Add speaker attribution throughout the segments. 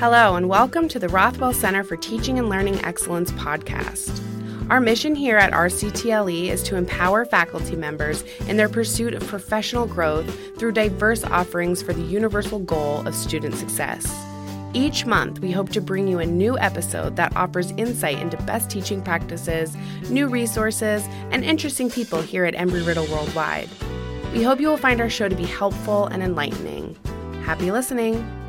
Speaker 1: Hello, and welcome to the Rothwell Center for Teaching and Learning Excellence podcast. Our mission here at RCTLE is to empower faculty members in their pursuit of professional growth through diverse offerings for the universal goal of student success. Each month, we hope to bring you a new episode that offers insight into best teaching practices, new resources, and interesting people here at Embry Riddle Worldwide. We hope you will find our show to be helpful and enlightening. Happy listening!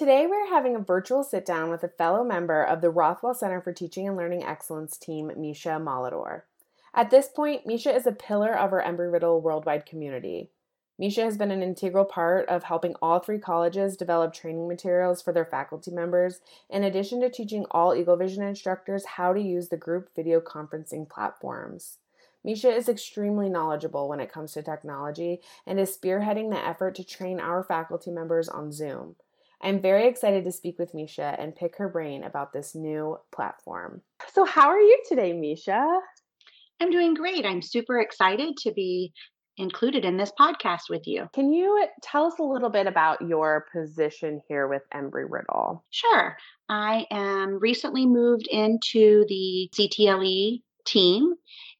Speaker 1: Today, we're having a virtual sit down with a fellow member of the Rothwell Center for Teaching and Learning Excellence team, Mesha Molitor. At this point, Mesha is a pillar of our Embry Riddle worldwide community. Mesha has been an integral part of helping all three colleges develop training materials for their faculty members, in addition to teaching all Eagle Vision instructors how to use the group video conferencing platforms. Mesha is extremely knowledgeable when it comes to technology and is spearheading the effort to train our faculty members on Zoom. I'm very excited to speak with Mesha and pick her brain about this new platform. So, how are you today, Mesha?
Speaker 2: I'm doing great. I'm super excited to be included in this podcast with you.
Speaker 1: Can you tell us a little bit about your position here with Embry Riddle?
Speaker 2: Sure. I am recently moved into the CTLE team,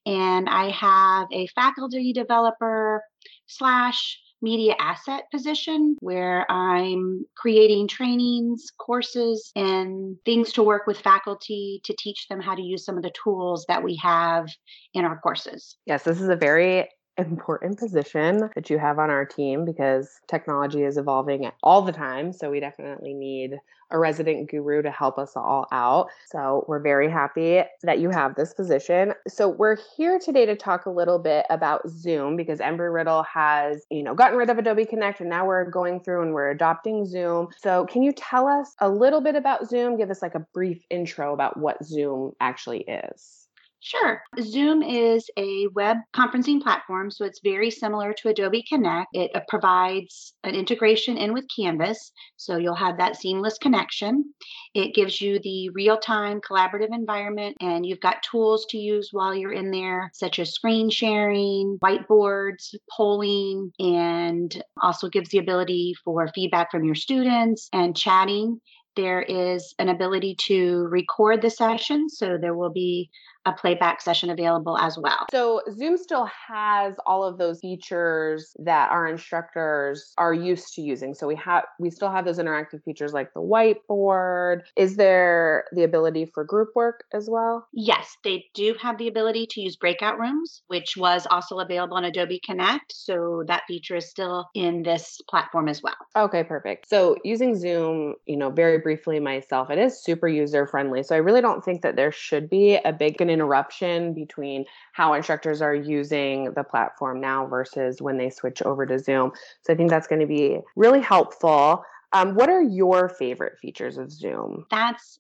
Speaker 2: and I have a faculty developer slash media asset position where I'm creating trainings, courses, and things to work with faculty to teach them how to use some of the tools that we have in our courses.
Speaker 1: Yes, this is a very important position that you have on our team because technology is evolving all the time. So we definitely need a resident guru to help us all out. So we're very happy that you have this position. So we're here today to talk a little bit about Zoom because Embry Riddle has, you know, gotten rid of Adobe Connect and now we're going through and we're adopting Zoom. So can you tell us a little bit about Zoom? Give us like a brief intro about what Zoom actually is.
Speaker 2: Sure. Zoom is a web conferencing platform, so it's very similar to Adobe Connect. It uh, provides an integration in with Canvas, so you'll have that seamless connection. It gives you the real time collaborative environment, and you've got tools to use while you're in there, such as screen sharing, whiteboards, polling, and also gives the ability for feedback from your students and chatting. There is an ability to record the session, so there will be a playback session available as well.
Speaker 1: So Zoom still has all of those features that our instructors are used to using. So we have we still have those interactive features like the whiteboard. Is there the ability for group work as well?
Speaker 2: Yes, they do have the ability to use breakout rooms, which was also available on Adobe Connect. So that feature is still in this platform as well.
Speaker 1: Okay, perfect. So using Zoom, you know, very briefly myself, it is super user friendly. So I really don't think that there should be a big interruption between how instructors are using the platform now versus when they switch over to Zoom. So I think that's going to be really helpful. Um, what are your favorite features of Zoom?
Speaker 2: That's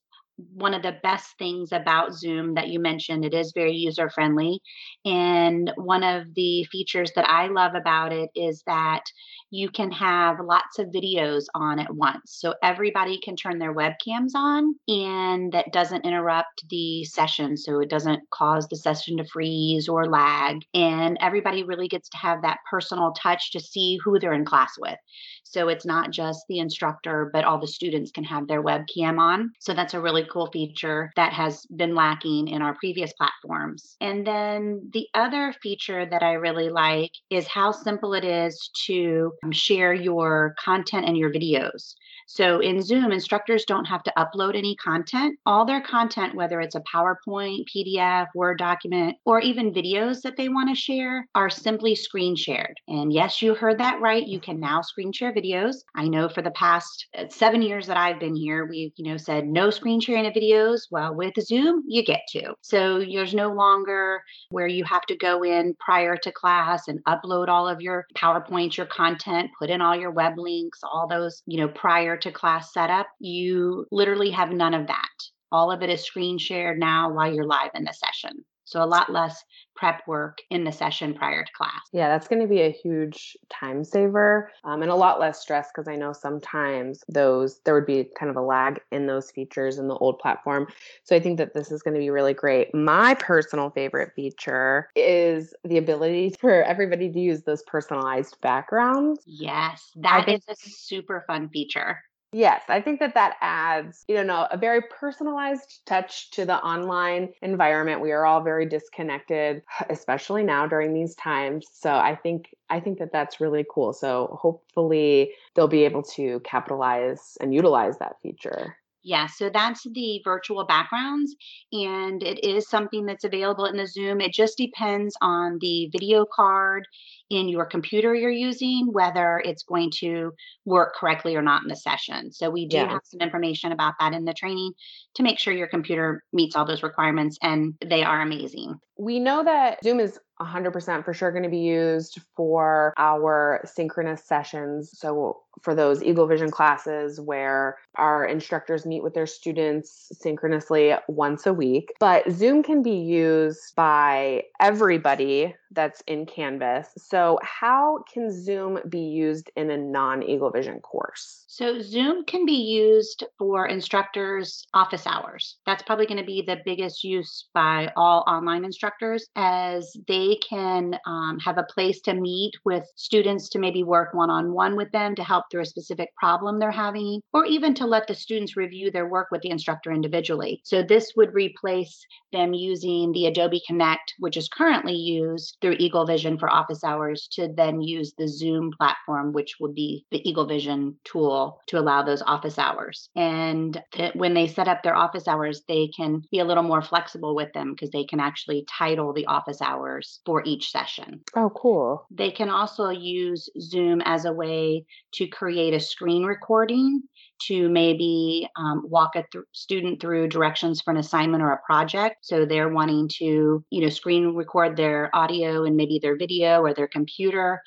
Speaker 2: one of the best things about Zoom that you mentioned. It is very user friendly. And one of the features that I love about it is that you can have lots of videos on at once. So everybody can turn their webcams on and that doesn't interrupt the session. So it doesn't cause the session to freeze or lag. And everybody really gets to have that personal touch to see who they're in class with. So it's not just the instructor, but all the students can have their webcam on. So that's a really cool feature that has been lacking in our previous platforms. And then the other feature that I really like is how simple it is to um, share your content and your videos. So in Zoom, instructors don't have to upload any content. All their content, whether it's a PowerPoint, PDF, Word document, or even videos that they want to share, are simply screen shared. And yes, you heard that right. You can now screen share videos. I know for the past uh, seven years that I've been here, we've you know said no screen sharing of videos. Well, with Zoom, you get to. So there's no longer where you have to go in prior to class and upload all of your PowerPoints, your content, put in all your web links, all those, you know, prior to class setup, you literally have none of that. All of it is screen shared now while you're live in the session. So a lot less prep work in the session prior to class.
Speaker 1: Yeah, that's going to be a huge time saver um, and a lot less stress because I know sometimes those there would be kind of a lag in those features in the old platform. So I think that this is going to be really great. My personal favorite feature is the ability for everybody to use those personalized backgrounds.
Speaker 2: Yes, that is a super fun feature.
Speaker 1: Yes, I think that that adds, you know, a very personalized touch to the online environment. We are all very disconnected, especially now during these times. So I think I think that that's really cool. So hopefully they'll be able to capitalize and utilize that feature.
Speaker 2: Yeah, so that's the virtual backgrounds, and it is something that's available in the Zoom. It just depends on the video card in your computer you're using, whether it's going to work correctly or not in the session. So we do yes. have some information about that in the training to make sure your computer meets all those requirements, and they are amazing.
Speaker 1: We know that Zoom is 100% for sure going to be used for our synchronous sessions. So, for those Eagle Vision classes where our instructors meet with their students synchronously once a week. But Zoom can be used by everybody that's in Canvas. So, how can Zoom be used in a non Eagle Vision course?
Speaker 2: So, Zoom can be used for instructors' office hours. That's probably going to be the biggest use by all online instructors, as they can um, have a place to meet with students to maybe work one on one with them to help through a specific problem they're having, or even to let the students review their work with the instructor individually. So, this would replace them using the Adobe Connect, which is currently used through Eagle Vision for office hours to then use the Zoom platform, which would be the Eagle Vision tool to allow those office hours. And th- when they set up their office hours, they can be a little more flexible with them because they can actually title the office hours for each session.
Speaker 1: Oh, cool.
Speaker 2: They can also use Zoom as a way to create a screen recording to maybe um, walk a th- student through directions for an assignment or a project. So they're wanting to, you know, screen record their audio and maybe their video or their computer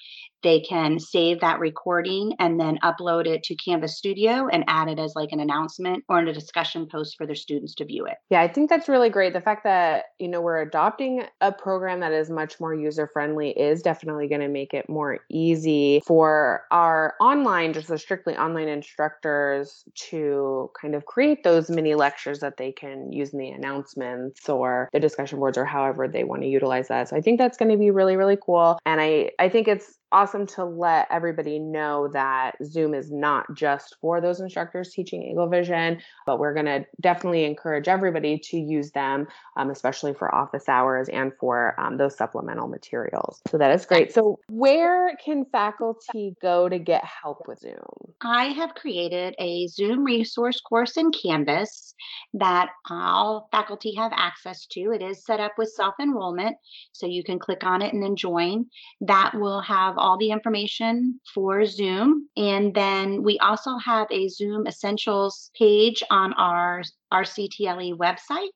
Speaker 2: they can save that recording and then upload it to Canvas Studio and add it as like an announcement or in a discussion post for their students to view it.
Speaker 1: Yeah, I think that's really great. The fact that, you know, we're adopting a program that is much more user friendly is definitely going to make it more easy for our online, just the strictly online instructors to kind of create those mini lectures that they can use in the announcements or the discussion boards or however they want to utilize that. So I think that's going to be really, really cool. And I, I think it's awesome to let everybody know that Zoom is not just for those instructors teaching Eagle Vision, but we're going to definitely encourage everybody to use them, um, especially for office hours and for um, those supplemental materials. So that is great. So, where can faculty go to get help with Zoom?
Speaker 2: I have created a Zoom resource course in Canvas that all faculty have access to. It is set up with self enrollment, so you can click on it and then join. That will have all the information for Zoom. And then we also have a Zoom Essentials page on our RCTLE website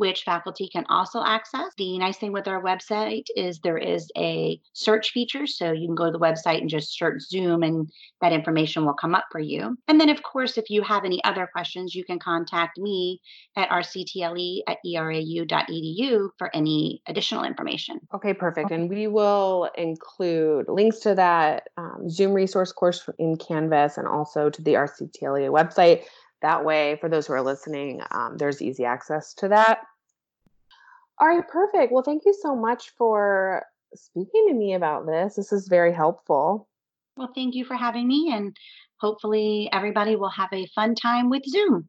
Speaker 2: which faculty can also access. The nice thing with our website is there is a search feature. So you can go to the website and just search Zoom and that information will come up for you. And then, of course, if you have any other questions, you can contact me at rctle at erau.edu for any additional information.
Speaker 1: Okay, perfect. And we will include links to that um, Zoom resource course in Canvas and also to the RCTLE website. That way, for those who are listening, um, there's easy access to that. All right, perfect. Well, thank you so much for speaking to me about this. This is very helpful.
Speaker 2: Well, thank you for having me, and hopefully, everybody will have a fun time with Zoom.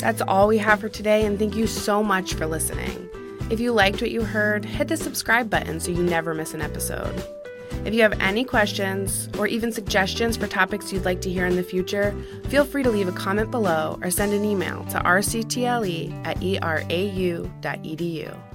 Speaker 1: That's all we have for today, and thank you so much for listening. If you liked what you heard, hit the subscribe button so you never miss an episode. If you have any questions or even suggestions for topics you'd like to hear in the future, feel free to leave a comment below or send an email to rctle at erau.edu.